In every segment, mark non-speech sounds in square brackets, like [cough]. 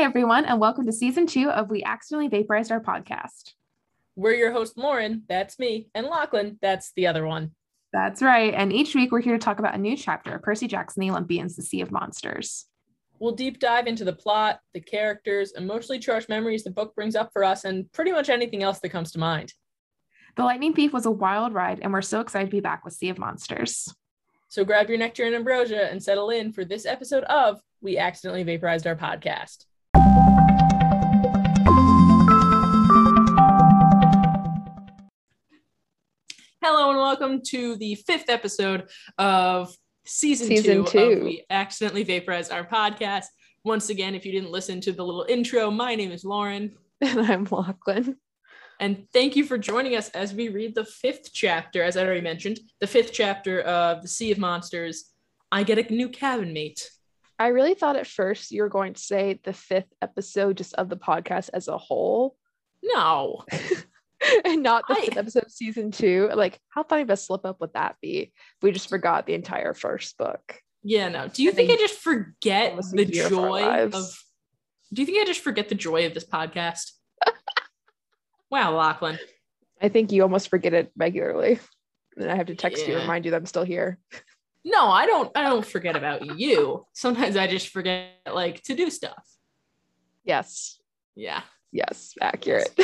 Hi, everyone, and welcome to season two of We Accidentally Vaporized Our Podcast. We're your host, Lauren. That's me. And Lachlan. That's the other one. That's right. And each week we're here to talk about a new chapter of Percy Jackson, The Olympians, The Sea of Monsters. We'll deep dive into the plot, the characters, emotionally charged memories the book brings up for us, and pretty much anything else that comes to mind. The Lightning Thief was a wild ride, and we're so excited to be back with Sea of Monsters. So grab your nectar and ambrosia and settle in for this episode of We Accidentally Vaporized Our Podcast. Hello and welcome to the fifth episode of season, Season two, two. of We Accidentally Vaporized Our Podcast. Once again, if you didn't listen to the little intro, my name is Lauren. [laughs] And I'm Lachlan. And thank you for joining us as we read the fifth chapter, as I already mentioned, the fifth chapter of The Sea of Monsters. I get a new cabin mate. I really thought at first you were going to say the fifth episode just of the podcast as a whole No. [laughs] [laughs] and not the I- fifth episode of season two. Like, how funny of a slip up would that be if we just forgot the entire first book? Yeah, no. Do you And think I just forget the year of joy of Do you think I just forget the joy of this podcast? [laughs] wow, Lachlan. I think you almost forget it regularly. And I have to text you Yeah. and remind you that I'm still here. No, I don't I don't forget about you. Sometimes I just forget like to do stuff. Yes. Yeah. Yes. Accurate.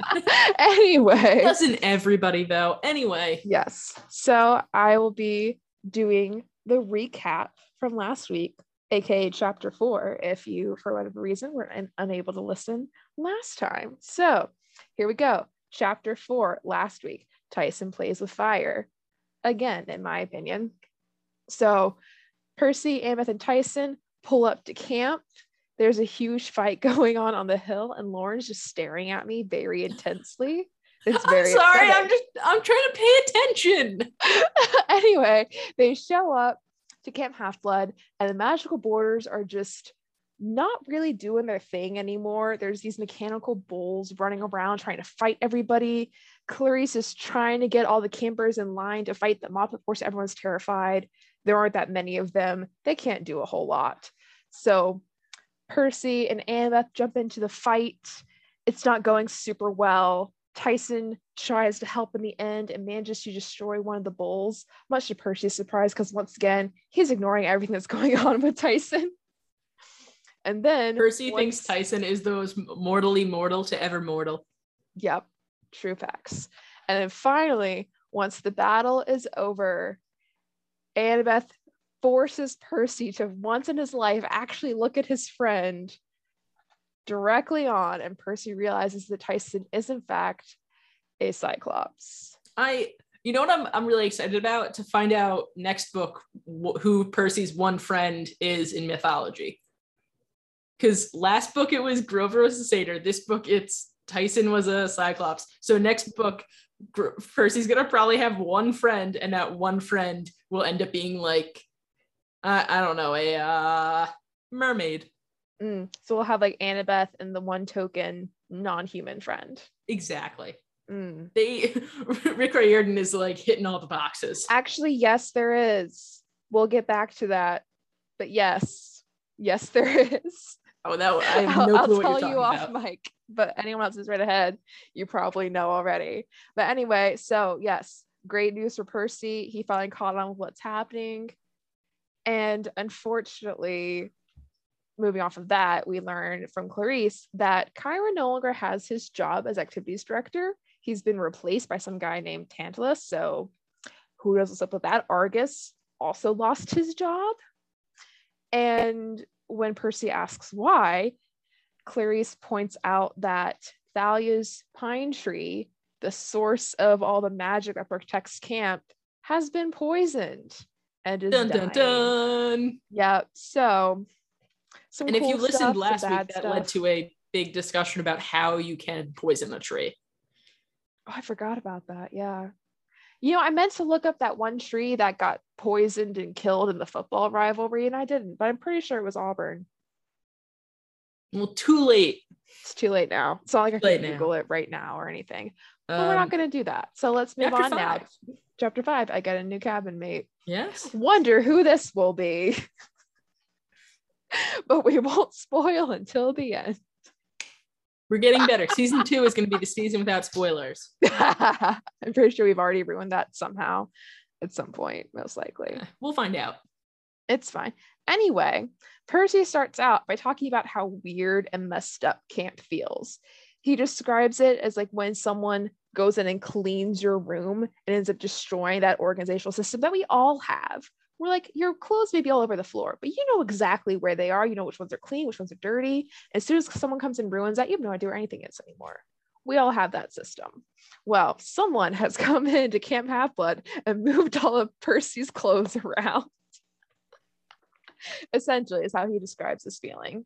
[laughs] anyway. Doesn't everybody though? Anyway. Yes. So I will be doing the recap from last week, aka chapter four, if you, for whatever reason, were un- unable to listen last time. So here we go. Chapter four, last week, Tyson plays with fire. Again, in my opinion. So Percy, Ameth, and Tyson pull up to camp. There's a huge fight [laughs] going on on the hill, and Lauren's just staring at me very intensely. It's very I'm sorry, upsetting I'm just I'm trying to pay attention. [laughs] anyway, they show up to Camp Half Blood, and the magical borders are just not really doing their thing anymore. There's these mechanical bulls running around trying to fight everybody. Clarisse is trying to get all the campers in line to fight them off. Of course, everyone's terrified. There aren't that many of them. They can't do a whole lot. So Percy and Annabeth jump into the fight. It's not going super well. Tyson tries to help in the end and manages to destroy one of the bulls, much to Percy's surprise, because once again, he's ignoring everything that's [laughs] going on with Tyson. And then Percy once- thinks Tyson is the most mortally mortal to ever mortal. Yep, true facts. And then finally, once the battle is over, Annabeth forces Percy to once in his life actually look at his friend directly on, and Percy realizes that Tyson is in fact a Cyclops. I you know what I'm I'm really excited about to find out next book wh- who Percy's one friend is in mythology. Cuz last book it was Grover was a satyr. This book it's Tyson was a cyclops. So next book Percy's to probably have one friend and that one friend will end up being like I I don't know, a uh mermaid. Mm, So we'll have like Annabeth and the one token non-human friend. Exactly. Mm. They [laughs] Rick Riordan is like hitting all the boxes. Actually, yes, there is. We'll get back to that. But yes, yes, [laughs] there is. Oh, that I have I'll, no I'll what tell you're you off about. mic, but anyone else is right ahead, you probably know already. But anyway, so yes, great news for Percy. He finally caught on with what's happening. And unfortunately, moving off of that, we learn from Clarisse that Chiron no longer has his job as activities director. He's been replaced by some guy named Tantalus. So who knows what's up with that? Argus also lost his job. And when Percy asks why, Clarisse points out that Thalia's pine tree, the source of all the magic that protects camp, has been poisoned and is Dun dying. dun dun. Yeah. So, And if you listened stuff, last week, that led to a big discussion about how you can poison a tree. Oh, I forgot about that. Yeah. You know, I meant to look up that one tree that got poisoned and killed in the football rivalry, and I didn't, but I'm pretty sure it was Auburn. Well, too late. It's too late now. It's not like I can now. Google it right now or anything. But we're not Um, going to do that. So let's move on now. Chapter five. I got a new cabin mate. Yes. Wonder who this will be. [laughs] but we won't spoil until the end. We're getting better. Season two is going to be the season without spoilers. [laughs] I'm pretty sure we've already ruined that somehow at some point, most likely. Eh, We'll find out. It's fine. Anyway, Percy starts out by talking about how weird and messed up camp feels. He describes it as like when someone goes in and cleans your room and ends up destroying that organizational system that we all have. We're like, your clothes may be all over the floor, but you know exactly where they are. You know which ones are clean, which ones are dirty. As soon as someone comes and ruins that, you have no idea where anything is anymore. We all have that system. Well, someone has [laughs] come into Camp Half Blood and moved all of Percy's clothes [laughs] around essentially is how he describes this feeling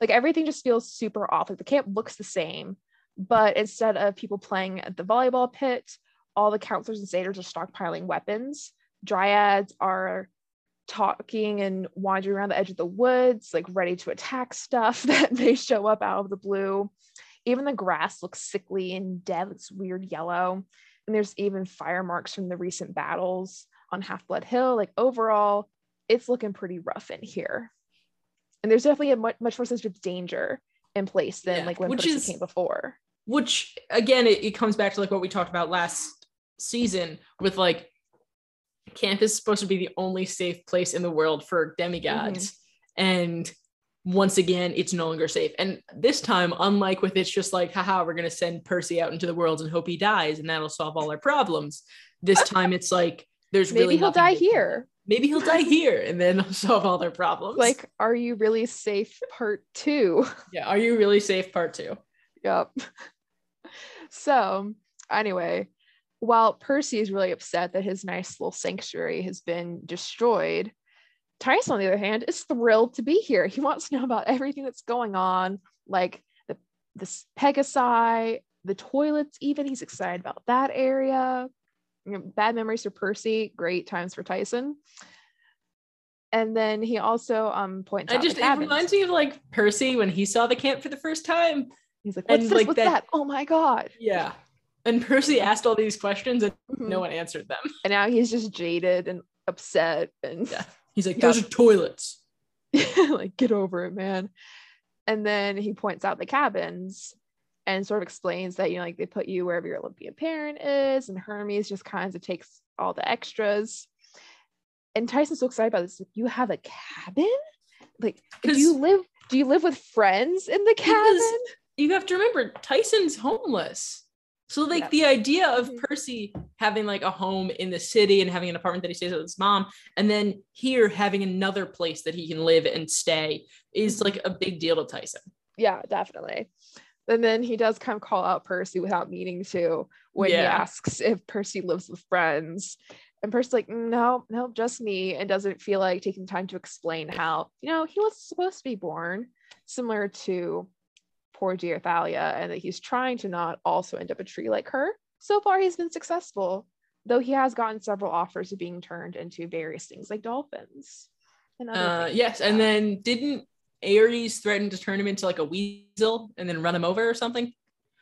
like everything just feels super off like the camp looks the same but instead of people playing at the volleyball pit all the counselors and satyrs are stockpiling weapons. Dryads are talking and wandering around the edge of the woods like ready to attack [laughs] stuff that may show up out of the blue. Even the grass looks sickly and dead. Looks weird yellow. And there's even fire marks from the recent battles on half blood hill. Like overall it's looking pretty rough in here. And there's definitely a much, much more sense of danger in place than Yeah, like when which Percy is- came before. Which again, it, it comes back to like what we talked about last season with like camp is supposed to be the only safe place in the world for demigods. Mm-hmm. And once again, it's no longer safe. And this time, unlike with it's just like, haha, we're gonna send Percy out into the world and hope he dies, and that'll solve all our problems. This [laughs] time it's like there's Maybe really he'll die here. Maybe he'll die here and then it'll [laughs] solve all their problems. Like, are you really safe? Part two. [laughs] yeah, are you really safe? Part two. yep. [laughs] So, anyway, while Percy is really upset that his nice little sanctuary has been destroyed, Tyson, on the other hand, is thrilled to be here. He wants to know about everything that's going on, like the this Pegasi, the toilets, even. He's excited about that area. You know, bad memories for Percy, great times for Tyson. And then he also um points I out just it reminds me of like Percy when he saw the camp for the first time. He's like, what's and, this? like, what's that- that? Oh my god! Yeah. And Percy asked all these questions and Mhm. no one answered them. and now he's just jaded and upset and Yeah. He's like, [laughs] those are toilets. [laughs] like get over it man and then he points out the cabins and sort of explains that you know like they put you wherever your olympian parent is and hermes just kind of takes all the extras and tyson's so excited about this like, you have a cabin like do you live do you live with friends in the cabin you have to remember Tyson's homeless. So like Yeah. the idea of Mhm. Percy having like a home in the city and having an apartment that he stays with his mom, and then here having another place that he can live and stay is Mhm. like a big deal to Tyson. yeah definitely and then he does kind of call out percy without meaning to when he asks if percy lives with friends. And percy's like no no just me and doesn't feel like taking time to explain how you know he was supposed to be born similar to poor dear thalia and that he's trying to not also end up a tree like her. So far he's been successful though he has gotten several offers of being turned into various things like dolphins and Uh, things yes, like and then didn't Ares threatened to turn him into like a weasel and then run him over or something?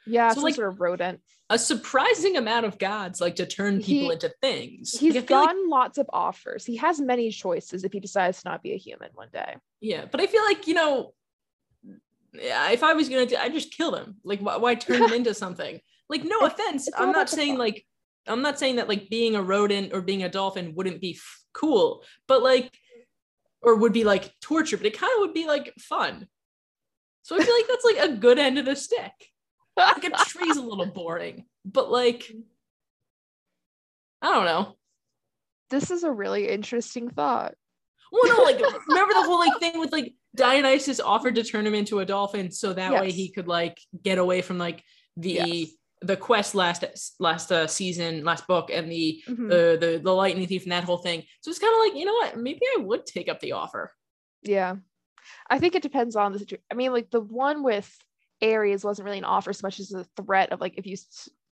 yeah so, like, sort of rodent A surprising amount of gods like to turn people He- into things. He's Like, feel like- gotten lots of offers. He has many choices if he decides to not be a human one day. Yeah, but I feel like you know, yeah, if I was gonna, do, I just kill them. Like, why, why turn them [laughs] into something? Like, no It's- offense, it's I'm not saying like, I'm not saying that like being a rodent or being a dolphin wouldn't be f- cool, but like, or would be like torture, but it kind of would be like fun. So I feel like that's like a good end of the stick. Like a tree's a little boring, but like, I don't know. This is a really interesting thought. Well, no, like remember the whole like thing with like Dionysus offered to turn him into a dolphin so that way he could like get away from like the Yes. The quest last last uh, season, last book, and the Mhm. the the the lightning thief and that whole thing. So it's kind of like you know what, maybe I would take up the offer. Yeah. I think it depends on the situation. I mean, like the one with Ares wasn't really an offer so much as a threat of like, if you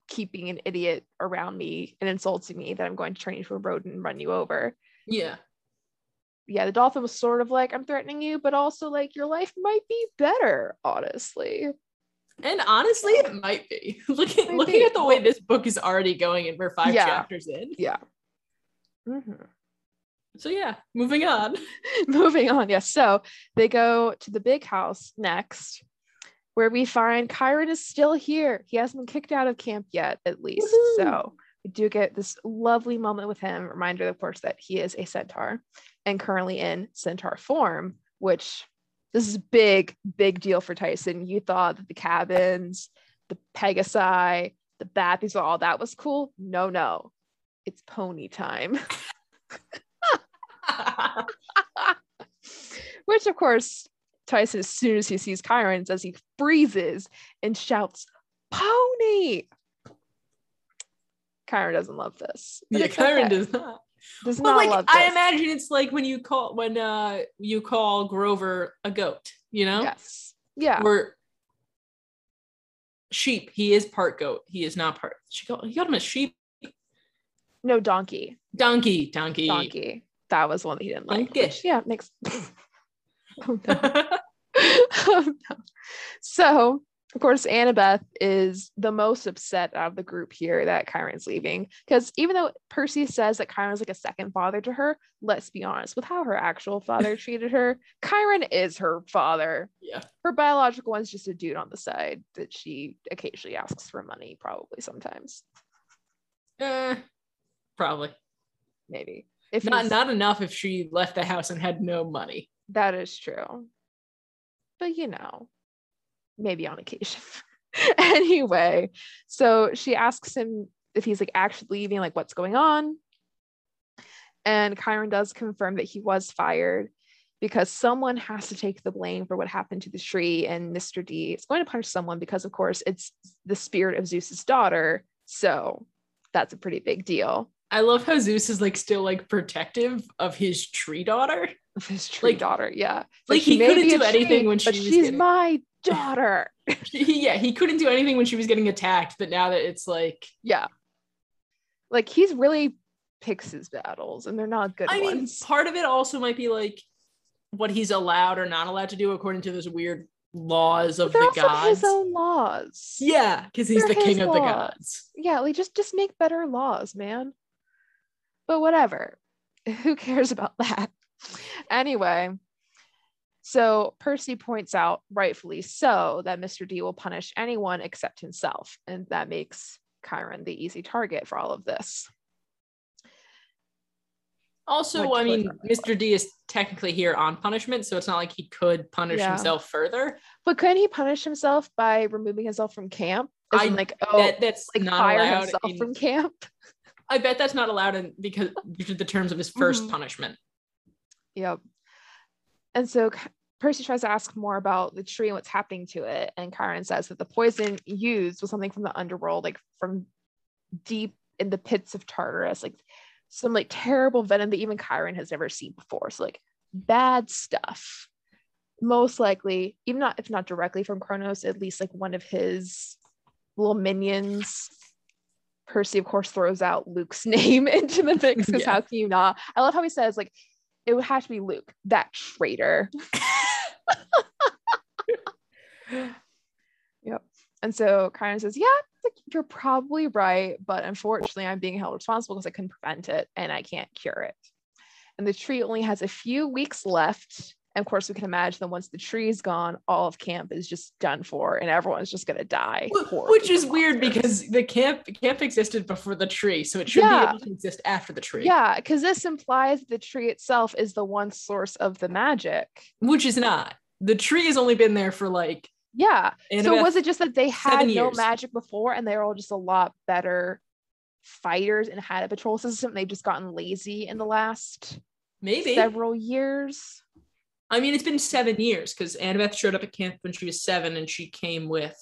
keep being an idiot around me and insulting me, that I'm going to turn you into a rodent and run you over. Yeah, Yeah, the dolphin was sort of like, I'm threatening you, but also like your life might be better, honestly. And honestly, it might be [laughs] looking looking be. at the way this book is already going, and we're five Yeah. chapters in. Yeah. Mhm. So yeah, moving on. [laughs] moving on. Yes. So they go to the big house next, where we find Chiron is still here. He hasn't been kicked out of camp yet, at least. Woohoo. So we do get this lovely moment with him. Reminder, of course, that he is a centaur and currently in centaur form, which this is a big, big deal for Tyson. You thought that the cabins, the Pegasi, the bat, these are all that was cool. No, no. It's pony time. [laughs] Which, of course, Tyson, as soon as he sees Chiron, says he freezes and shouts, Pony! Chiron doesn't love this. yeah, Chiron okay. does not. Does But like I imagine it's like when you call when uh you call Grover a goat, you know? Yes. Yeah. Or sheep. He is part goat. He is not part. She called, he called him a sheep. No, donkey. Donkey. Donkey. Donkey. That was one that he didn't like. Yeah, makes. [laughs] oh, no. [laughs] [laughs] Oh, no. So, of course, Annabeth is the most upset out of the group here that Chiron's leaving. Because even though Percy says that Chiron's like a second father to her, let's be honest, with how her actual father [laughs] treated her, Chiron is her father. yeah. Her biological one's just a dude on the side that she occasionally asks for money, probably sometimes, Eh, probably. maybe. If Not not enough if she left the house and had no money. That is true. But you know, maybe on occasion. [laughs] anyway, so she asks him if he's like actually leaving, like what's going on. And Chiron does confirm that he was fired because someone has to take the blame for what happened to the tree. And Mr. D is going to punish someone because, of course, it's the spirit of Zeus's daughter. So that's a pretty big deal. I love how Zeus is like still like protective of his tree daughter. Of his tree Like- daughter. Yeah. Like, she he couldn't do anything when but she was she's getting- my daughter. [laughs] Yeah, he couldn't do anything when she was getting attacked, but now that it's like Yeah. Like he's really picks his battles and they're not good I mean, part of it also might be like what he's allowed or not allowed to do according to those weird laws of the gods. his own laws. Yeah, because he's They're the king his of the gods. Yeah, like just just make better laws, man. But whatever. [laughs] Who cares about that? Anyway, so Percy points out, rightfully so, that Mr. D will punish anyone except himself, and that makes Chiron the easy target for all of this. Also, I mean, Mr. D is technically here on punishment, so it's not like he could punish Yeah. himself further. But couldn't he punish himself by removing himself from camp? As I in, like, oh, that, that's like not fire allowed. himself in- from camp. I bet that's not allowed in because due to the terms of his 1st Mhm. punishment. Yep. And so Percy tries to ask more about the tree and what's happening to it. And Chiron says that the poison used was something from the underworld, like from deep in the pits of Tartarus, like some like terrible venom that even Chiron has never seen before. So like bad stuff. Most likely, even not if not directly from Kronos, at least like one of his little minions. Percy, of course, throws out Luke's [laughs] name into the mix because Yeah. how can you not? I love how he says, like, it would have to be Luke, that traitor. [laughs] yep. And so Chiron says, Yeah, like, you're probably right, but unfortunately, I'm being held responsible because I couldn't prevent it and I can't cure it. And the tree only has a few weeks left. And of course, we can imagine that once the tree is gone, all of camp is just done for and everyone's just going to die. Wh- Which is weird because the camp camp existed before the tree, so it should Yeah. be able to exist after the tree. Yeah, because this implies the tree itself is the one source of the magic. Which is not. The tree has only been there for like Yeah. so was it just that they had no years. magic before and they're all just a lot better fighters and had a patrol system? They've just gotten lazy in the last maybe. several years. I mean, it's been seven years because Annabeth showed up at camp when she was seven and she came with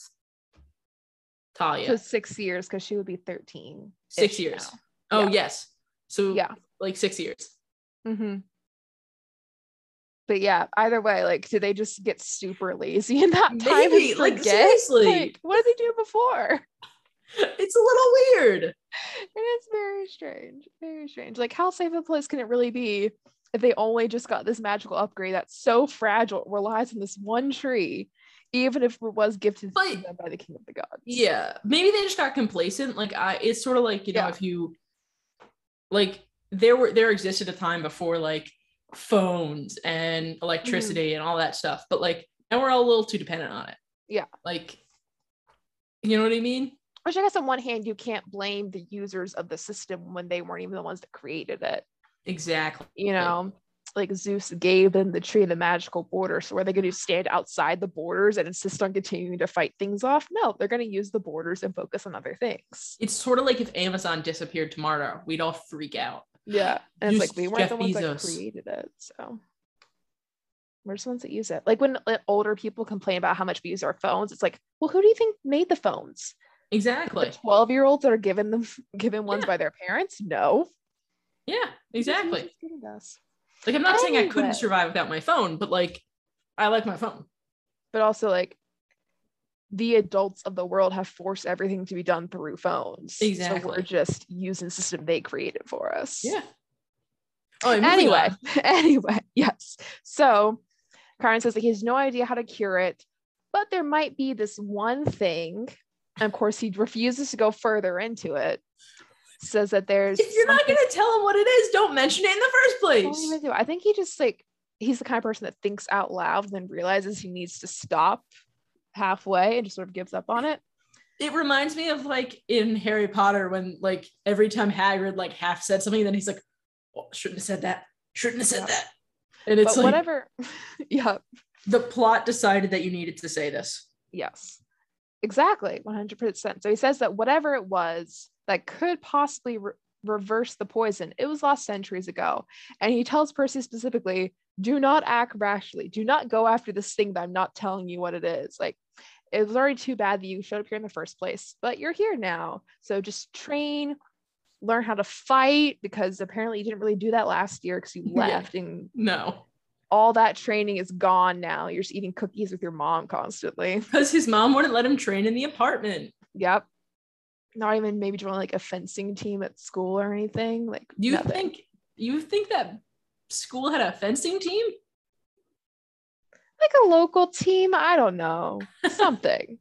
Thalia. So six years because she would be 13. Six years. now. Oh, Yeah. yes. So, Yeah. like six years. Mm-hmm. But yeah, either way, like, do they just get super lazy in that time? Maybe, like, seriously. Like, what did they do before? [laughs] It's a little weird. It is very strange. Very strange. Like, how safe a place can it really be if they only just got this magical upgrade that's so fragile, relies on this one tree, even if it was gifted to them by the king of the gods? Yeah. Maybe they just got complacent. Like, I, it's sort of like, you know, Yeah. if you, like, there were there existed a time before like phones and electricity mm-hmm. and all that stuff, but like now we're all a little too dependent on it. Yeah. Like, you know what I mean? Which I guess on one hand, you can't blame the users of the system when they weren't even the ones that created it. Exactly. You know, like Zeus gave them the tree and the magical border. So are they going to stand outside the borders and insist on continuing to fight things off? No, they're going to use the borders and focus on other things. It's sort of like if Amazon disappeared tomorrow, we'd all freak out. Yeah. And Use it's like we weren't Jeff the ones that created it. So we're just the ones that use it. Like when like, older people complain about how much we use our phones, it's like, well, who do you think made the phones? Exactly. 12 year olds that are given them given ones Yeah. by their parents? No. Yeah, exactly. just giving us? Like I'm not saying I couldn't survive without my phone, but like I like my phone. But also like the adults of the world have forced everything to be done through phones. Exactly. So we're just using the system they created for us. Yeah. Oh, anyway, on. [laughs] anyway, yes. So Chiron says that he has no idea how to cure it, but there might be this one thing. And of course, he refuses to go further into it. Says that there's if you're not gonna tell him what it is, don't mention it in the first I don't place. even do. I think he just like he's the kind of person that thinks out loud then realizes he needs to stop halfway and just sort of gives up on it. It reminds me of like in Harry Potter when like every time Hagrid like half said something, then he's like, oh, shouldn't have said that. Shouldn't have said Yeah. that. And it's but like whatever. [laughs] yeah. the plot decided that you needed to say this. Yes. Exactly. 100%. So he says that whatever it was that could possibly re- reverse the poison, it was lost centuries ago. And he tells Percy specifically, do not act rashly. Do not go after this thing that I'm not telling you what it is. Like, it was already too bad that you showed up here in the first place, but you're here now. So just train, learn how to fight because apparently you didn't really do that last year because you [laughs] Yeah. left and No. all that training is gone now. You're just eating cookies with your mom constantly. [laughs] Because his mom wouldn't let him train in the apartment. Yep. Not even maybe join like a fencing team at school or anything. Like Do You nothing. think you think that school had a fencing team? like a local team? I don't know. [laughs] Something.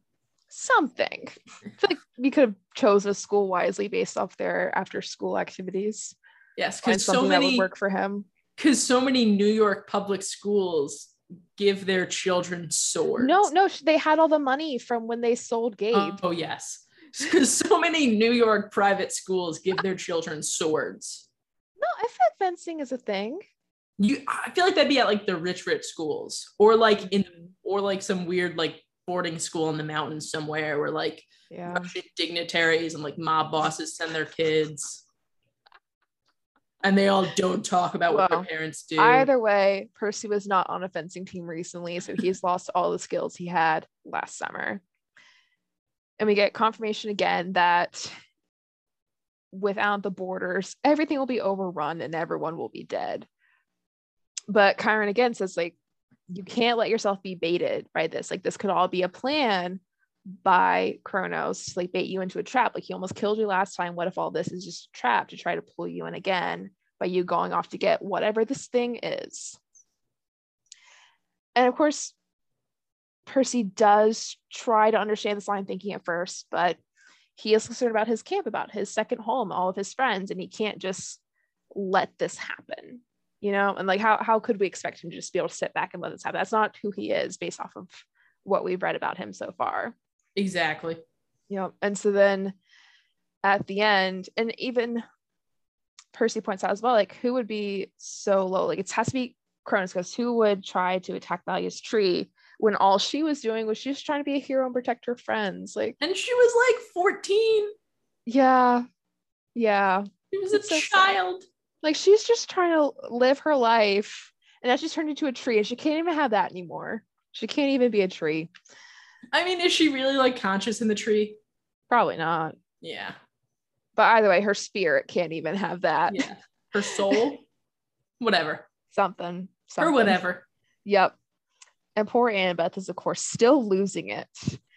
Something. I feel like we could have chosen a school wisely based off their after school activities. Yes, because so something that many would work for him. because so many New York public schools give their children swords. No, no, they had all the money from when they sold Gabe. Oh yes, because so many New York private schools give their children swords. no, I feel like fencing is a thing. You, I feel like that'd be at like the rich, rich schools, or like in, or like some weird like boarding school in the mountains somewhere, where like Yeah. Russian dignitaries and like mob bosses send their kids. And they all don't talk about what Well, their parents do. Either way, Percy was not on a fencing team recently, so he's lost all the skills he had last summer. And we get confirmation again that without the borders, everything will be overrun and everyone will be dead. But Chiron again says, like, you can't let yourself be baited by this. Like, this could all be a plan by Kronos to like bait you into a trap. Like, he almost killed you last time. What if all this is just a trap to try to pull you in again? by you going off to get whatever this thing is. And of course, Percy does try to understand this line thinking at first, but he is concerned about his camp, about his second home, all of his friends, and he can't just let this happen. You know, and like how how could we expect him to just be able to sit back and let this happen? That's not who he is based off of what we've read about him so far. exactly. you know and so then at the end and even percy points out as well like who would be so low like it has to be Kronos because who would try to attack Thalia's tree when all she was doing was she was trying to be a hero and protect her friends like And she was like 14. yeah yeah She was It's a so sad. child. like she's just trying to live her life and now she's turned into a tree and she can't even have that anymore she can't even be a tree I mean, is she really like conscious in the tree? probably not Yeah. but either way her spirit can't even have that Yeah. Her soul, [laughs] whatever. something, Or whatever. Yep. And poor Annabeth is, of course, still losing it.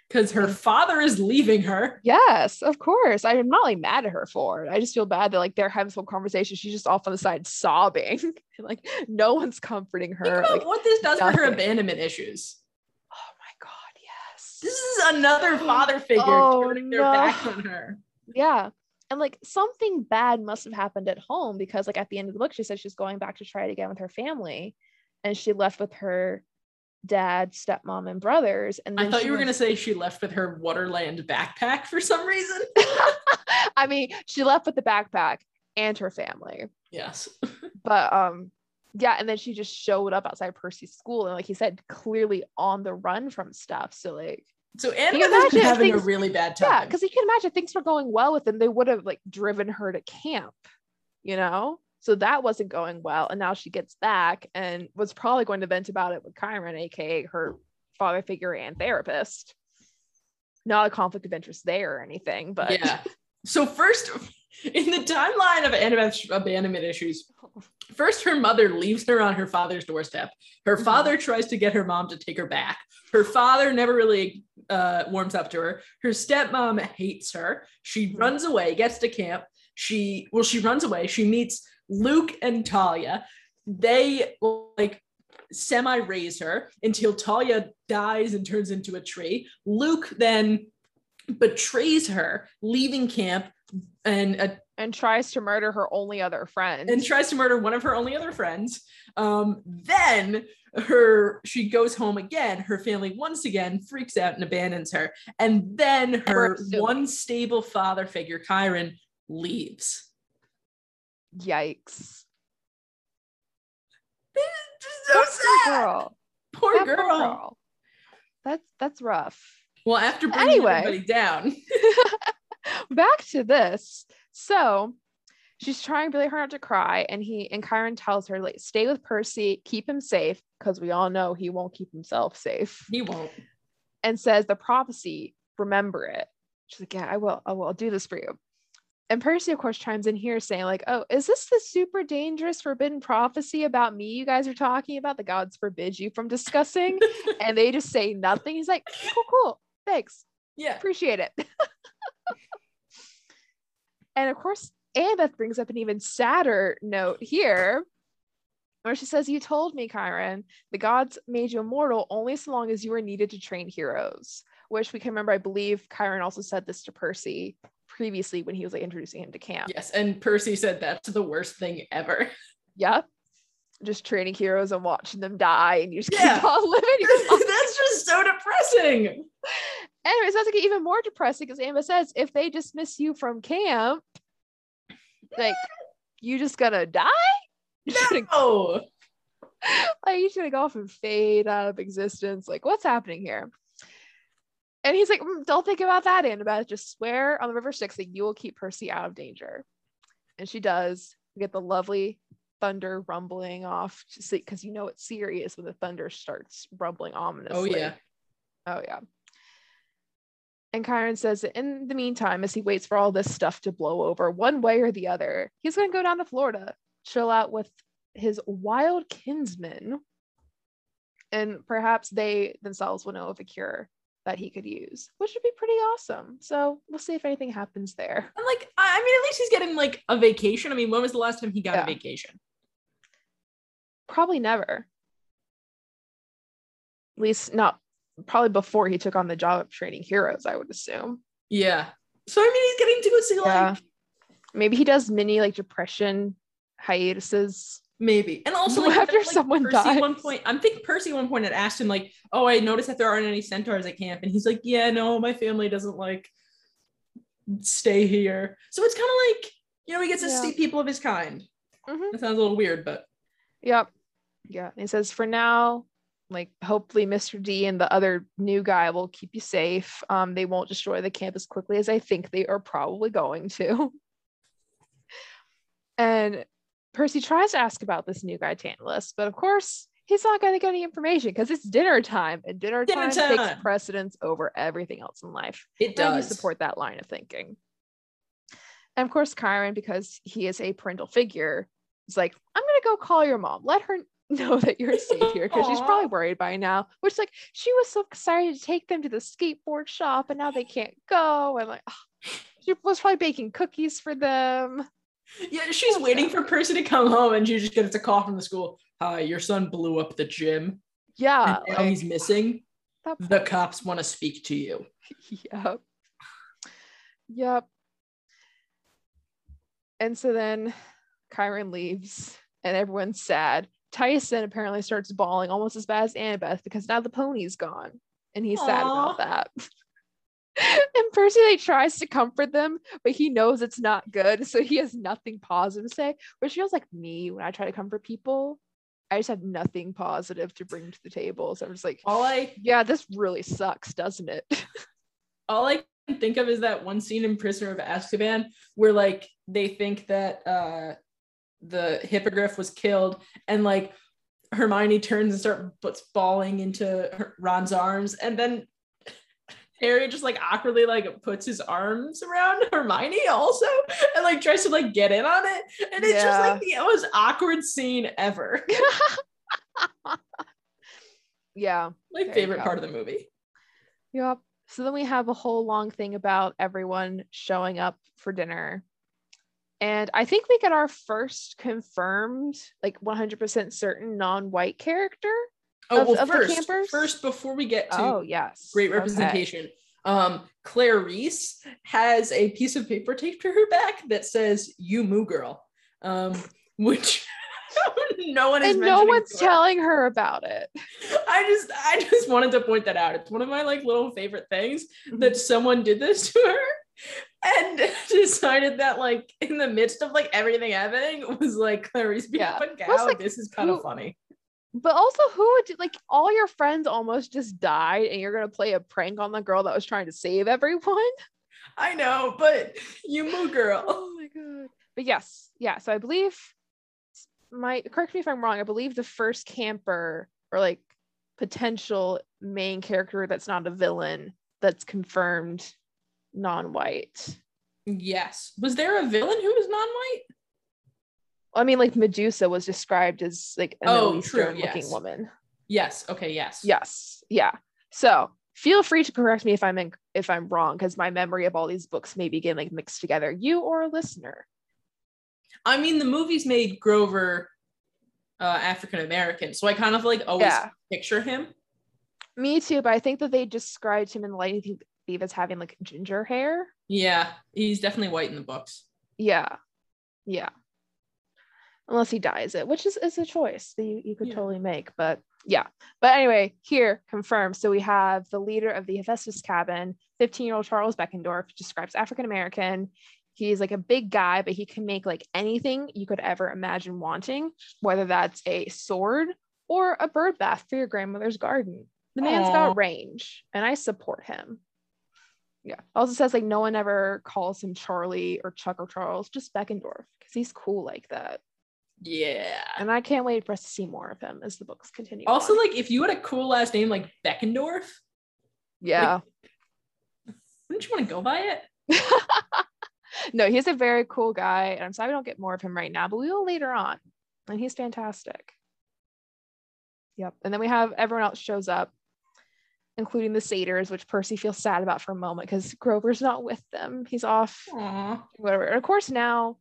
Because her father is leaving her. Yes, of course. I'm not like mad at her for it. I just feel bad that like they're having some conversation. She's just off on the side sobbing. [laughs] and, like no one's comforting Think her. about Like, what this does for her abandonment issues. oh my god, yes. This is another [gasps] father figure Oh, turning their no. back on her. yeah. And like something bad must have happened at home because like at the end of the book, she said she's going back to try it again with her family. And she left with her dad, stepmom, and brothers. And I thought you were went- gonna say she left with her Waterland backpack for some reason. [laughs] I mean, she left with the backpack and her family. yes. [laughs] But um, yeah, and then she just showed up outside Percy's school and like he said, clearly on the run from stuff. So like So You Annabeth can has been imagine if having a really bad time. yeah, because you can imagine things were going well with them, they would have like driven her to camp, you know? So that wasn't going well. And now she gets back and was probably going to vent about it with Chiron, aka her father figure and therapist. Not a conflict of interest there or anything, but yeah. So first, in the timeline of abandonment issues, first her mother leaves her on her father's doorstep. Her Mhm. father tries to get her mom to take her back. Her father never really uh, warms up to her. Her stepmom hates her. She Mhm. runs away, gets to camp. She well, she runs away. She meets Luke and Thalia. They like semi raise her until Thalia dies and turns into a tree. Luke then betrays her, leaving camp and uh, and tries to murder her only other friend. and tries to murder one of her only other friends. Um, then her she goes home again. Her family once again freaks out and abandons her. And then her one stable father figure, Chiron, leaves. Yikes. This Just so sad. girl. Poor That girl. That's that's rough. Well, after bringing Anyway. everybody down, [laughs] [laughs] back to this. So she's trying really hard not to cry, and he and Chiron tells her, like, stay with Percy, keep him safe, because we all know he won't keep himself safe, he won't. and says the prophecy, remember it. She's like, Yeah, I will, I will, I'll do this for you. And Percy, of course, chimes in here saying, like, oh, is this the super dangerous forbidden prophecy about me you guys are talking about? The gods forbid you from discussing. and they just say nothing. He's like, cool, cool. Thanks. Yeah. appreciate it. [laughs] and of course, Annabeth brings up an even sadder note here, where she says, You told me, Chiron, the gods made you immortal only so long as you were needed to train heroes. Which we can remember, I believe Chiron also said this to Percy previously when he was like introducing him to camp. Yes. And Percy said that's the worst thing ever. Yep. Just training heroes and watching them die, and you just Yeah. keep [laughs] on living [laughs] that's just so depressing. Anyway, it sounds like even more depressing because Amba says if they dismiss you from camp, like you just gonna die? No. [laughs] like just gonna go off and fade out of existence. Like what's happening here? And he's like, "Mm, don't think about that, Annabeth. Just swear on the River Styx that you will keep Percy out of danger. And she does. We get the lovely thunder rumbling off to see because you know it's serious when the thunder starts rumbling ominously. Oh yeah. Oh yeah. And Chiron says that in the meantime, as he waits for all this stuff to blow over, one way or the other, he's going to go down to Florida, chill out with his wild kinsmen, and perhaps they themselves will know of a cure that he could use, which would be pretty awesome. So we'll see if anything happens there. And like, I mean, at least he's getting like a vacation. I mean, when was the last time he got Yeah. a vacation? Probably never. At least not probably before he took on the job of training heroes, I would assume. Yeah. So I mean, he's getting to go see Yeah. like Maybe he does mini like depression hiatuses. Maybe, and also like [laughs] After like, someone Percy at one point, I'm thinking Percy at one point had asked him like, "Oh, I noticed that there aren't any centaurs at camp," and he's like, "Yeah, no, my family doesn't like stay here." So it's kind of like you know he gets to Yeah. see people of his kind. Mhm. That sounds a little weird, but Yep. Yeah. And he says, for now, like hopefully Mr. D and the other new guy will keep you safe. Um, they won't destroy the camp as quickly as I think they are probably going to. [laughs] and Percy tries to ask about this new guy, Tantalus, but of course he's not going to get any information because it's dinner time, and dinner, Dinner time, time. takes precedence over everything else in life. it does. support that line of thinking. And of course, Chiron, because he is a parental figure, is like, I'm gonna go call your mom. Let her [laughs] know that you're safe here because she's probably [laughs] worried by now. Which, like, she was so excited to take them to the skateboard shop, and now they can't go. And like, ah, she was probably baking cookies for them. Yeah, she's waiting for Percy to come home, and she just gets a call from the school. Hi, your son blew up the gym, Yeah, and now he's missing. The cops want to speak to you. [laughs] Yep. Yep. And so then Chiron leaves and everyone's sad. Tyson apparently starts bawling almost as bad as Annabeth because now the pony's gone. And he's sad about that. [laughs] and Percy like tries to comfort them, but he knows it's not good. So he has nothing positive to say, which feels like me when I try to comfort people. I just have nothing positive to bring to the table. So I'm just like, All I yeah, this really sucks, doesn't it? [laughs] all I can think of is that one scene in Prisoner of Azkaban where like they think that uh the hippogriff was killed and like Hermione turns and starts bawling into her, Ron's arms and then Harry just like awkwardly like puts his arms around [laughs] Hermione also and like tries to like get in on it and it's just like the most awkward scene ever. [laughs] yeah. My favorite part of the movie. Yep. So then we have a whole long thing about everyone showing up for dinner. And I think we get our first confirmed, like 100% certain non white character. Oh Of- well, of first, first before we get to Oh, yes. great Okay. representation. Um, Clarisse has a piece of paper taped to her back that says "You Moo Girl," um, [laughs] which [laughs] no one is. And no one's her. telling her about it. [laughs] I just, I just wanted to point that out. It's one of my like little favorite things Mm-hmm. that someone did this to her. And decided that, like, in the midst of like everything happening, was like Clarisse being Yeah. gal. like, this is kind of funny. But also, who would you, like all your friends almost just died, and you're gonna play a prank on the girl that was trying to save everyone? I know, but you moo girl. Oh my god. But yes, yeah. So I believe my correct me if I'm wrong. I believe the first camper or like potential main character that's not a villain that's confirmed non-white. Yes. Was there a villain who was non-white? I mean, like Medusa was described as like an Oh, Middle true, Eastern looking yes. woman. Yes. Okay. Yes. Yes. Yeah. So feel free to correct me if I'm in, if I'm wrong, because my memory of all these books may be getting like mixed together. You or a listener. I mean, the movies made Grover uh, African American, so I kind of like always Yeah. picture him. Me too, but I think that they described him in the Lightning Thief- Thief as having like ginger hair. Yeah, he's definitely white in the books. Yeah. Yeah. Unless he dies it, which is, is a choice that you, you could Yeah. totally make. But yeah. But anyway, here confirmed. So we have the leader of the Hephaestus cabin, 15 year old Charles Beckendorf, describes African American. He's like a big guy, but he can make like anything you could ever imagine wanting, whether that's a sword or a bird bath for your grandmother's garden. The man's Aw. got range, and I support him. Yeah. Also says like no one ever calls him Charlie or Chuck or Charles, just Beckendorf, because he's cool like that. Yeah. And I can't wait for us to see more of him as the books continue. Also, on. like if you had a cool last name like Beckendorf, yeah. wouldn't you want to go by it? [laughs] no, he's a very cool guy, and I'm sorry we don't get more of him right now, but we will later on. And he's fantastic. Yep. And then we have everyone else shows up, including the satyrs, which Percy feels sad about for a moment because Grover's not with them. He's off Aw. whatever. And of course, now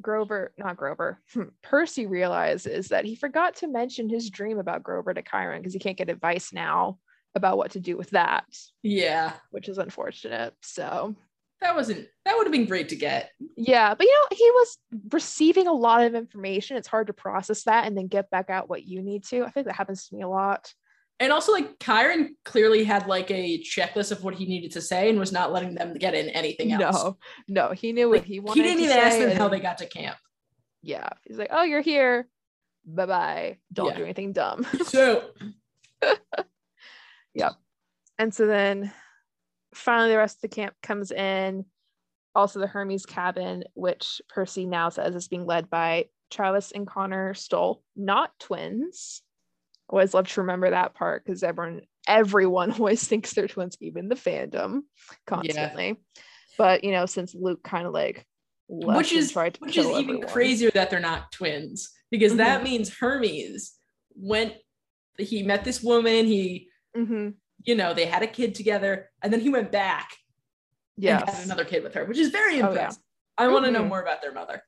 Grover, not Grover, hmm, Percy realizes that he forgot to mention his dream about Grover to Chiron because he can't get advice now about what to do with that, Yeah, which is unfortunate. So, that wasn't. That would have been great to get. yeah, but you know, he was receiving a lot of information. It's hard to process that and then get back out what you need to. I think that happens to me a lot. And also, like Chiron clearly had like a checklist of what he needed to say and was not letting them get in anything else. No, no, he knew Like, what he wanted. he didn't even ask them how they got to camp. Yeah, he's like, "Oh, you're here. Bye bye. Don't Yeah. do anything dumb." [laughs] So [laughs] yeah, And so then finally the rest of the camp comes in. Also the Hermes cabin, which Percy now says is being led by Travis and Connor Stoll, not twins. Always love to remember that part because everyone everyone [laughs] always thinks they're twins, even the fandom constantly. But you know, since Luke kind of like left which is which is even everyone. crazier that they're not twins because that Mm-hmm. means Hermes went he met this woman he Mhm. you know they had a kid together and then he went back yeah had another kid with her which is very Oh, yeah. impressive I want to know Mhm. more about their mother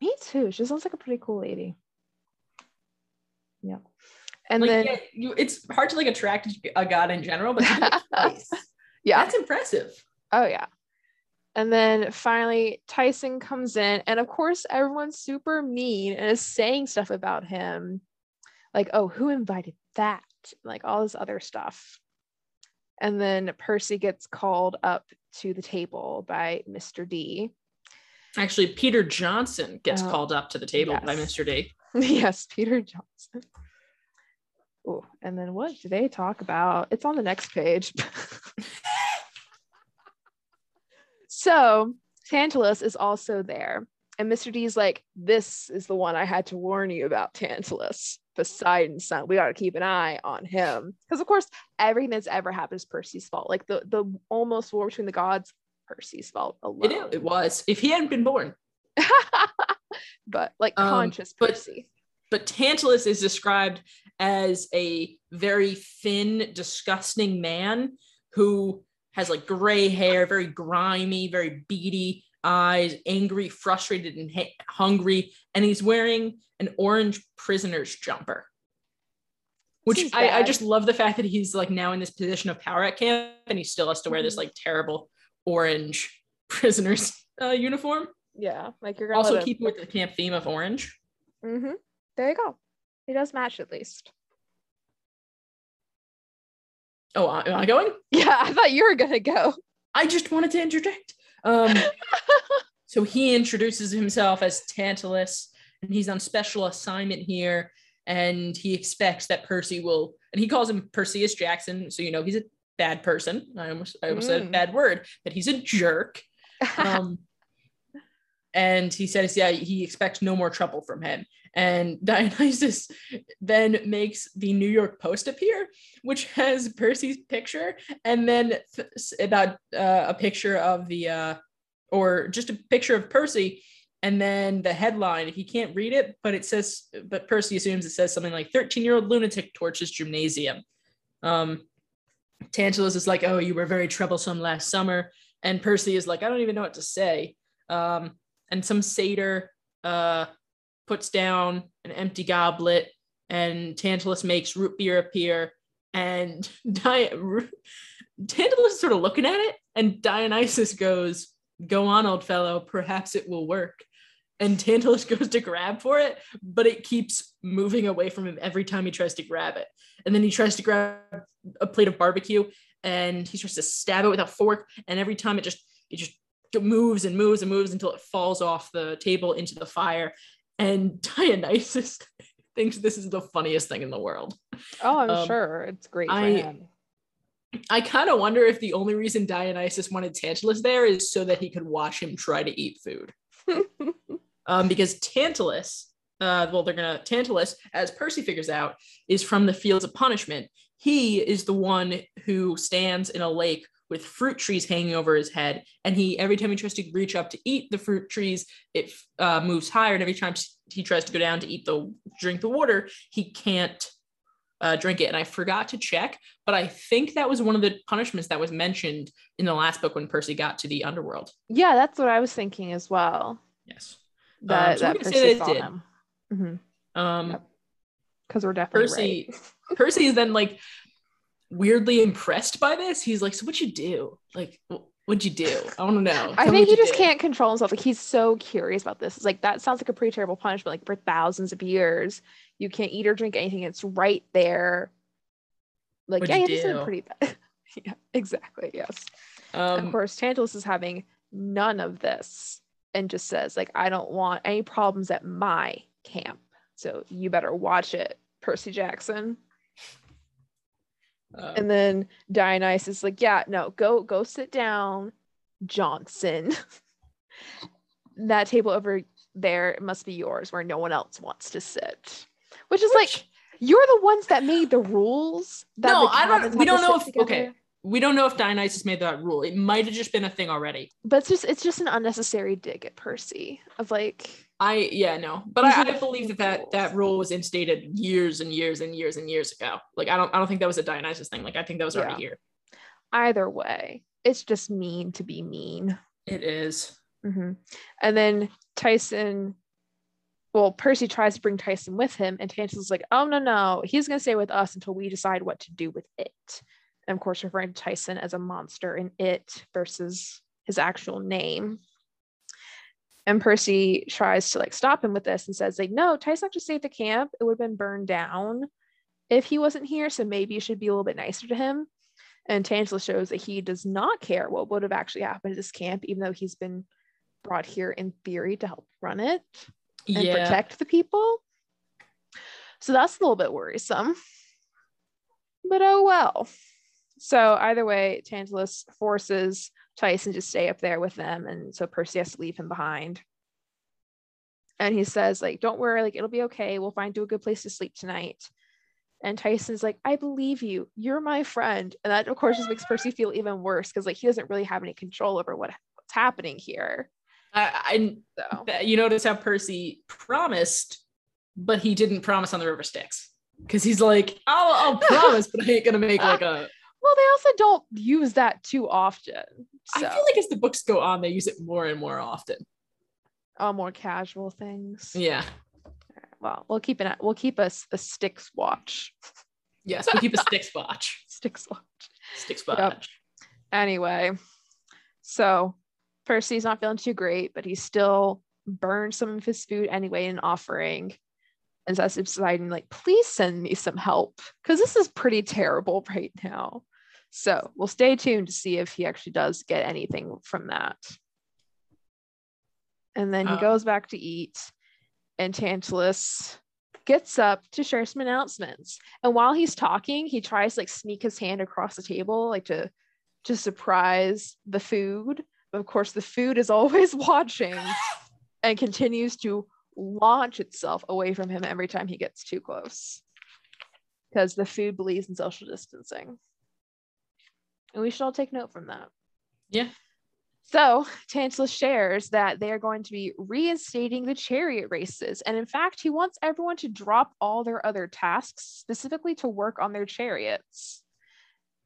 Me too. She sounds like a pretty cool lady. Yeah. And like then yeah, you, it's hard to like attract a god in general but to do it twice, yeah. that's impressive Oh yeah. And then finally, Tyson comes in, and of course, everyone's super mean and is saying stuff about him, like, "Oh, who invited that?" Like all this other stuff. And then Percy gets called up to the table by Mr. D. Actually, Peter Johnson gets Oh, called up to the table by. Mr. D. [laughs] yes, Peter Johnson. Oh, and then what do they talk about? It's on the next page. [laughs] so Tantalus is also there. And Mr. D's like, this is the one I had to warn you about, Tantalus, Poseidon's son. We got to keep an eye on him. Because, of course, everything that's ever happened is Percy's fault. Like the, the almost war between the gods, Percy's fault alone. It, it was. If he hadn't been born. [laughs] but like Um, conscious Percy. But Tantalus is described as a very thin, disgusting man who has like gray hair, very grimy, very beady eyes, angry, frustrated, and ha- hungry. And he's wearing an orange prisoner's jumper. Which I, I just love the fact that he's like now in this position of power at camp and he still has to wear this Mhm. like terrible orange [laughs] prisoner's uh, uniform. Yeah, like you're gonna Also keeping with the camp theme of orange. Mm-hmm. There you go. He does match at least. Oh, am I going? Yeah, I thought you were gonna go. I just wanted to interject. Um, [laughs] so he introduces himself as Tantalus, and he's on special assignment here, and he expects that Percy will, and he calls him Perseus Jackson, so you know he's a bad person. I almost, I almost said a Mm. bad word, that he's a jerk. [laughs] Um, and he says, yeah, he expects no more trouble from him. And [laughs] Dionysus then makes the New York Post appear, which has Percy's picture, and then th- about uh, a picture of the, uh, or just a picture of Percy, and then the headline. He can't read it, but it says, but Percy assumes it says something like 13 year old lunatic torches gymnasium. Um, Tantalus is like, oh, you were very troublesome last summer. And Percy is like, I don't even know what to say. Um, and some satyr uh, puts down an empty goblet, and Tantalus makes root beer appear. And [laughs] Di- Tantalus is sort of looking at it, and Dionysus goes, Go on, old fellow, perhaps it will work. And Tantalus [laughs] goes to grab for it, but it keeps moving away from him every time he tries to grab it. And then he tries to grab a plate of barbecue and he tries to stab it with a fork. And every time it just it just moves and moves and moves until it falls off the table into the fire. And [laughs] Dionysus thinks this is the funniest thing in the world. oh, I'm Um, sure it's great for I-. I kind of wonder if the only reason Dionysus wanted Tantalus there is so that he could watch him try to eat food. [laughs] um, because Tantalus, uh, well, they're gonna Tantalus, as Percy figures out, is from the Fields of Punishment. He is the one who stands in a lake with fruit trees hanging over his head, and he every time he tries to reach up to eat the fruit trees, it uh, moves higher, and every time he tries to go down to eat the drink the water, he can't uh, drink it. And I forgot to check, but I think that was one of the punishments that was mentioned in the last book when Percy got to the underworld. yeah, that's what I was thinking as well. Yes. That so that Percy that saw did. him. Mm-hmm. Um, Yep. Because we're definitely Percy, right. [laughs] Percy is then like weirdly impressed by this. He's like, "So what'd you do? Like, what'd you do? I want to know." I Tell think he just did." can't control himself. Like he's so curious about this. It's like that sounds like a pretty terrible punishment. Like for thousands of years, you can't eat or drink anything. It's right there. Like What'd yeah, you do? pretty bad. [laughs] yeah, exactly. Yes. Um, of course, Tantalus is having none of this and just says like, I don't want any problems at my camp. So you better watch it, Percy Jackson. Uh, And then Dionysus is like, yeah, no, go go sit down, Johnson. [laughs] that table over there must be yours where no one else wants to sit. Which is Which- like you're the ones that made the rules. No, the I don't- we don't know if- okay. we don't know if Dionysus made that rule. It might have just been a thing already. But it's just it's just an unnecessary dig at Percy of like I yeah no, but I, I believe that, that that rule was instated years and years and years and years ago. Like I don't I don't think that was a Dionysus thing. Like I think that was already Yeah. here. either way, it's just mean to be mean. It is. Mhm. And then Tyson, well, Percy tries to bring Tyson with him, and is like, oh, no, no, he's going to stay with us until we decide what to do with it. And of course, referring to Tyson as a monster in it versus his actual name. And Percy tries to like stop him with this and says, like, no, Tyson just stayed at the camp. It would have been burned down if he wasn't here. So maybe you should be a little bit nicer to him. And Tantalus shows that he does not care what would have actually happened at this camp, even though he's been brought here in theory to help run it and yeah. protect the people. So that's a little bit worrisome. But oh well. So either way, Tantalus forces Tyson to stay up there with them. And so Percy has to leave him behind. And he says, like, don't worry, like it'll be okay. We'll find you a good place to sleep tonight. And Tyson's like, I believe you. You're my friend. And that of course just makes Percy feel even worse because like he doesn't really have any control over what, what's happening here. I, So you notice how Percy promised, but he didn't promise on the river Styx. Because he's like, I'll, I'll [laughs] promise, but I ain't gonna make like a. well, they also don't use that too often. I feel like as the books go on, they use it more and more often. all more casual things. Yeah. Well, we'll keep an we'll keep us a Styx watch. Yes, we'll keep a Styx watch. [laughs] Styx watch. Yep. watch. Anyway, so Percy's not feeling too great, but he still burned some of his food anyway in offering. And to Poseidon, like, please send me some help because this is pretty terrible [laughs] right now. So we'll stay tuned to see if he actually does get anything from that. And then he Uh. goes back to eat, and Tantalus gets up to share some announcements. And while he's talking, he tries to like sneak his hand across the table, like to to surprise the food. But of course, the food is [laughs] always watching and continues to launch itself away from him every time he gets too close. Because the food believes in social distancing. And we should all take note from that. Yeah. So Tantalus shares that they are going to be reinstating the chariot races. And in fact, he wants everyone to drop all their other tasks, specifically to work on their chariots.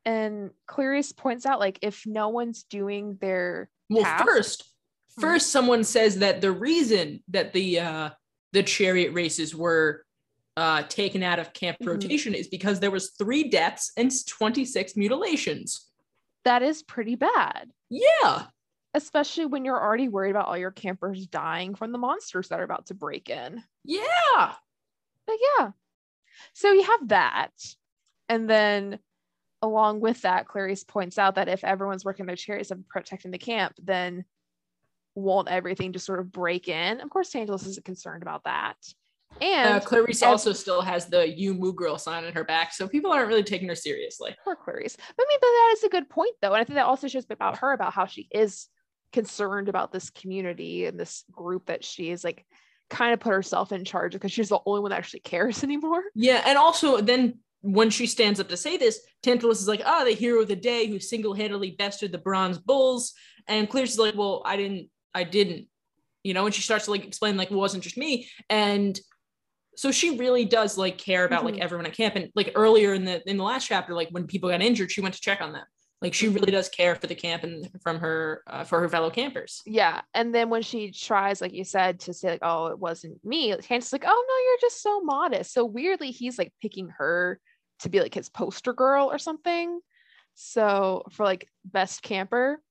And Clarisse points out, like, if no one's doing their Well, task- first, Hmm. first someone says that the reason that the uh the chariot races were uh taken out of camp Mhm. rotation is because there was three deaths and 26 mutilations. That is pretty bad, Yeah. especially when you're already worried about all your campers dying from the monsters that are about to break in. Yeah. But yeah. So you have that. And then along with that, Clarisse points out that if everyone's working their chariots and protecting the camp, then won't everything just sort of break in? Of course, Tantalus isn't concerned about that. Uh, And Clarisse ev- also still has the you moo girl sign on her back, so people aren't really taking her seriously. poor Clarisse. But I mean, but that is a good point though. And I think that also shows about her about how she is concerned about this community and this group that she is like kind of put herself in charge because she's the only one that actually cares [laughs] anymore. Yeah, and also then when she stands up to say this, Tantalus is like, "Ah, the hero of the day who single-handedly bested the bronze bulls," and Clarisse is like, "Well, I didn't, I didn't," you know, and she starts to like explain like it wasn't just me, and so she really does like care about like Mhm. everyone at camp, and like earlier in the in the last chapter, like when people got injured, she went to check on them. Like she really does care for the camp and from her uh, for her fellow campers. Yeah. And then when she tries, like you said, to say, like, oh, it wasn't me, Tantalus like, oh no, you're just so modest. So weirdly, he's like picking her to be like his poster girl or something. So for like best camper.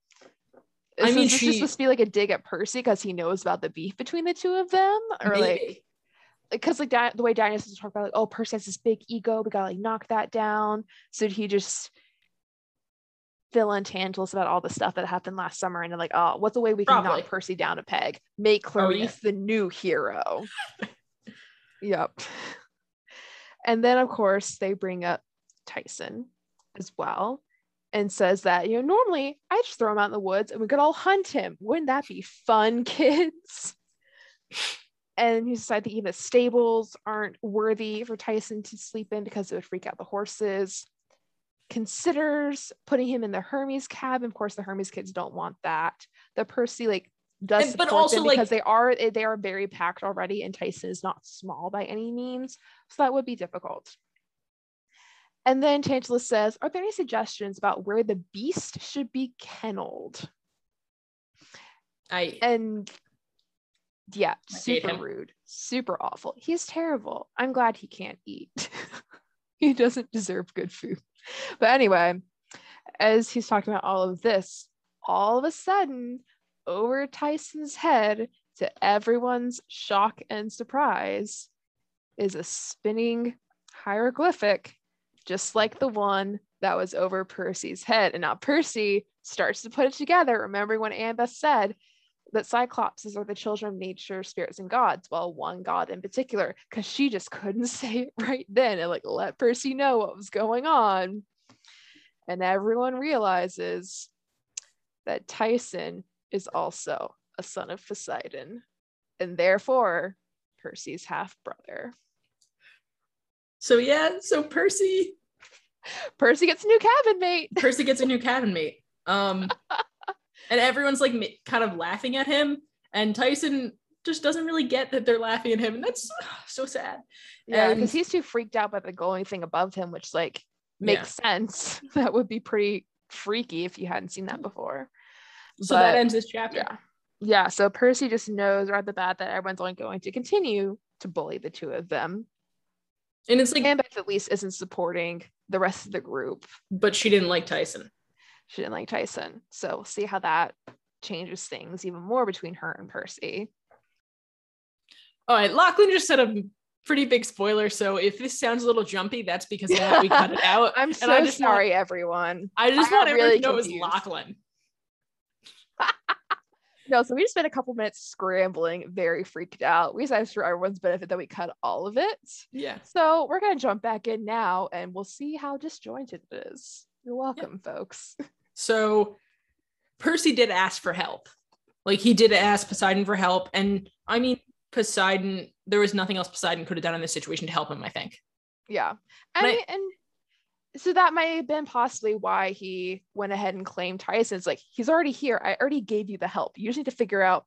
I mean, is this she- just supposed to be like a dig at Percy because he knows about the beef between the two of them, or like Maybe. Because like the way Dionysus was talking about like, oh, Percy has this big ego, we gotta like knock that down. So he just fill in Tantalus about all the stuff that happened last summer, and like, oh, what's a way we can Probably. knock Percy down a peg? Make Oh, yeah. Clarisse the new hero. [laughs] yep. And then of course they bring up Tyson as well. And says that, you know, normally I just throw him out in the woods and we could all hunt him. Wouldn't that be fun, kids? And he decided that even the stables aren't worthy for Tyson to sleep in because it would freak out the horses. Considers putting him in the Hermes cabin. Of course, the Hermes kids don't want that. The Percy like does And- but also, like- because they are eh, they are very packed already, and Tyson is not small by any means, so that would be difficult. And then Tantalus says, "Are there any suggestions about where the beast should be kennelled?" I and yeah, super rude, super awful. He's terrible. I'm glad he can't eat. [laughs] he doesn't deserve good food. But anyway, as he's talking about all of this, all of a sudden, over Tyson's head, to everyone's shock and surprise, is a spinning hieroglyphic, just like the one that was over Percy's head. And now Percy starts to put it together, remembering when Annabeth said that Cyclopses are the children of nature, spirits, and gods. Well, one god in particular, because she just couldn't [laughs] say it right then and like let Percy know what was going on. And everyone realizes that Tyson is also a son of Poseidon, and therefore Percy's half brother. So yeah, so Percy [laughs] Percy gets a new cabin mate. Percy gets a new cabin mate. Um [laughs] and everyone's like kind of laughing at him and Tyson just doesn't really get that they're laughing at him and that's [sighs] so sad. Yeah, because he's too freaked out by the glowing thing above him, which like makes yeah. sense. [laughs] That would be pretty freaky if you hadn't seen that before. So but, that ends this chapter. Yeah. Yeah. So Percy just knows right at the bat that everyone's only going to continue to bully the two of them. And it's like Annabeth at least isn't supporting the rest of the group. But she didn't like Tyson. She didn't like Tyson. So we'll see how that changes things even more between her and Percy. All right, Lachlan just said a pretty big spoiler. So if this sounds a little jumpy, that's because we cut it out. [laughs] I'm so I just sorry, want, everyone. I just I want everyone really to know confused. it was Lachlan. [laughs] no, so we just spent a couple minutes scrambling, very freaked out. We decided for everyone's benefit that we cut all of it. Yeah. So we're gonna jump back in now and we'll see how disjointed it is. You're welcome, yeah. folks. [laughs] So Percy did ask for help. Like he did ask Poseidon for help. And I mean, Poseidon, there was nothing else Poseidon could have done in this situation to help him, I think. Yeah. And, and, I, and so that might have been possibly why he went ahead and claimed Tyson. It's like, he's already here. I already gave you the help. You just need to figure out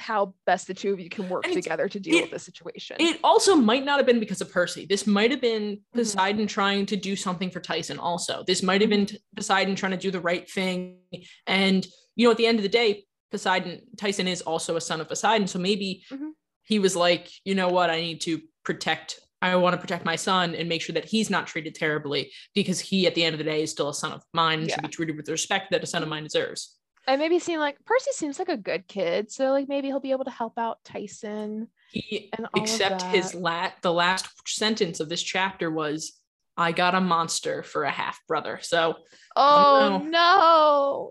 how best the two of you can work together to deal it, with the situation. It also might not have been because of Percy. This might have been mm-hmm. Poseidon mm-hmm. trying to do something for Tyson also. This might have been mm-hmm. Poseidon trying to do the right thing. And, you know, at the end of the day, Poseidon, Tyson is also a son of Poseidon. So maybe mm-hmm. he was like, you know what, I need to protect I want to protect my son and make sure that he's not treated terribly because he, at the end of the day, is still a son of mine and yeah. should be treated with the respect that a son of mine deserves. And maybe seem like Percy seems like a good kid, so like maybe he'll be able to help out Tyson. He except his lat the last sentence of this chapter was, "I got a monster for a half brother." So oh no,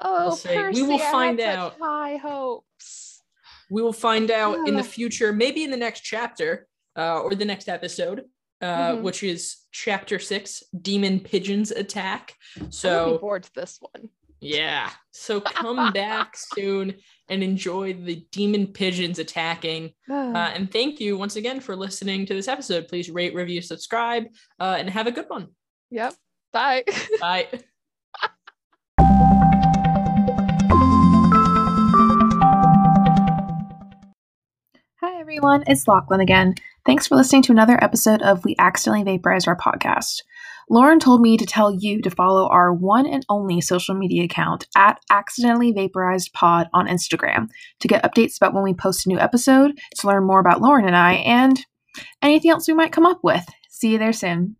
oh Percy, we will find out. High hopes. We will find out in the future, maybe in the next chapter uh, or the next episode, uh, mm-hmm. which is chapter six, Demon Pigeons Attack. So I'm forward to this one. Yeah. So [laughs] come back soon and enjoy the demon pigeons attacking. [sighs] uh, and thank you once again for listening to this episode. Please rate, review, subscribe, uh, and have a good one. Yep. Bye. [laughs] Bye. Hi, everyone. It's Lachlan again. Thanks for listening to another episode of We Accidentally Vaporized Our Podcast. Lauren told me to tell you to follow our one and only social media account at Accidentally Vaporized Pod on Instagram to get updates about when we post a new episode, to learn more about Lauren and I, and anything else we might come up with. See you there soon.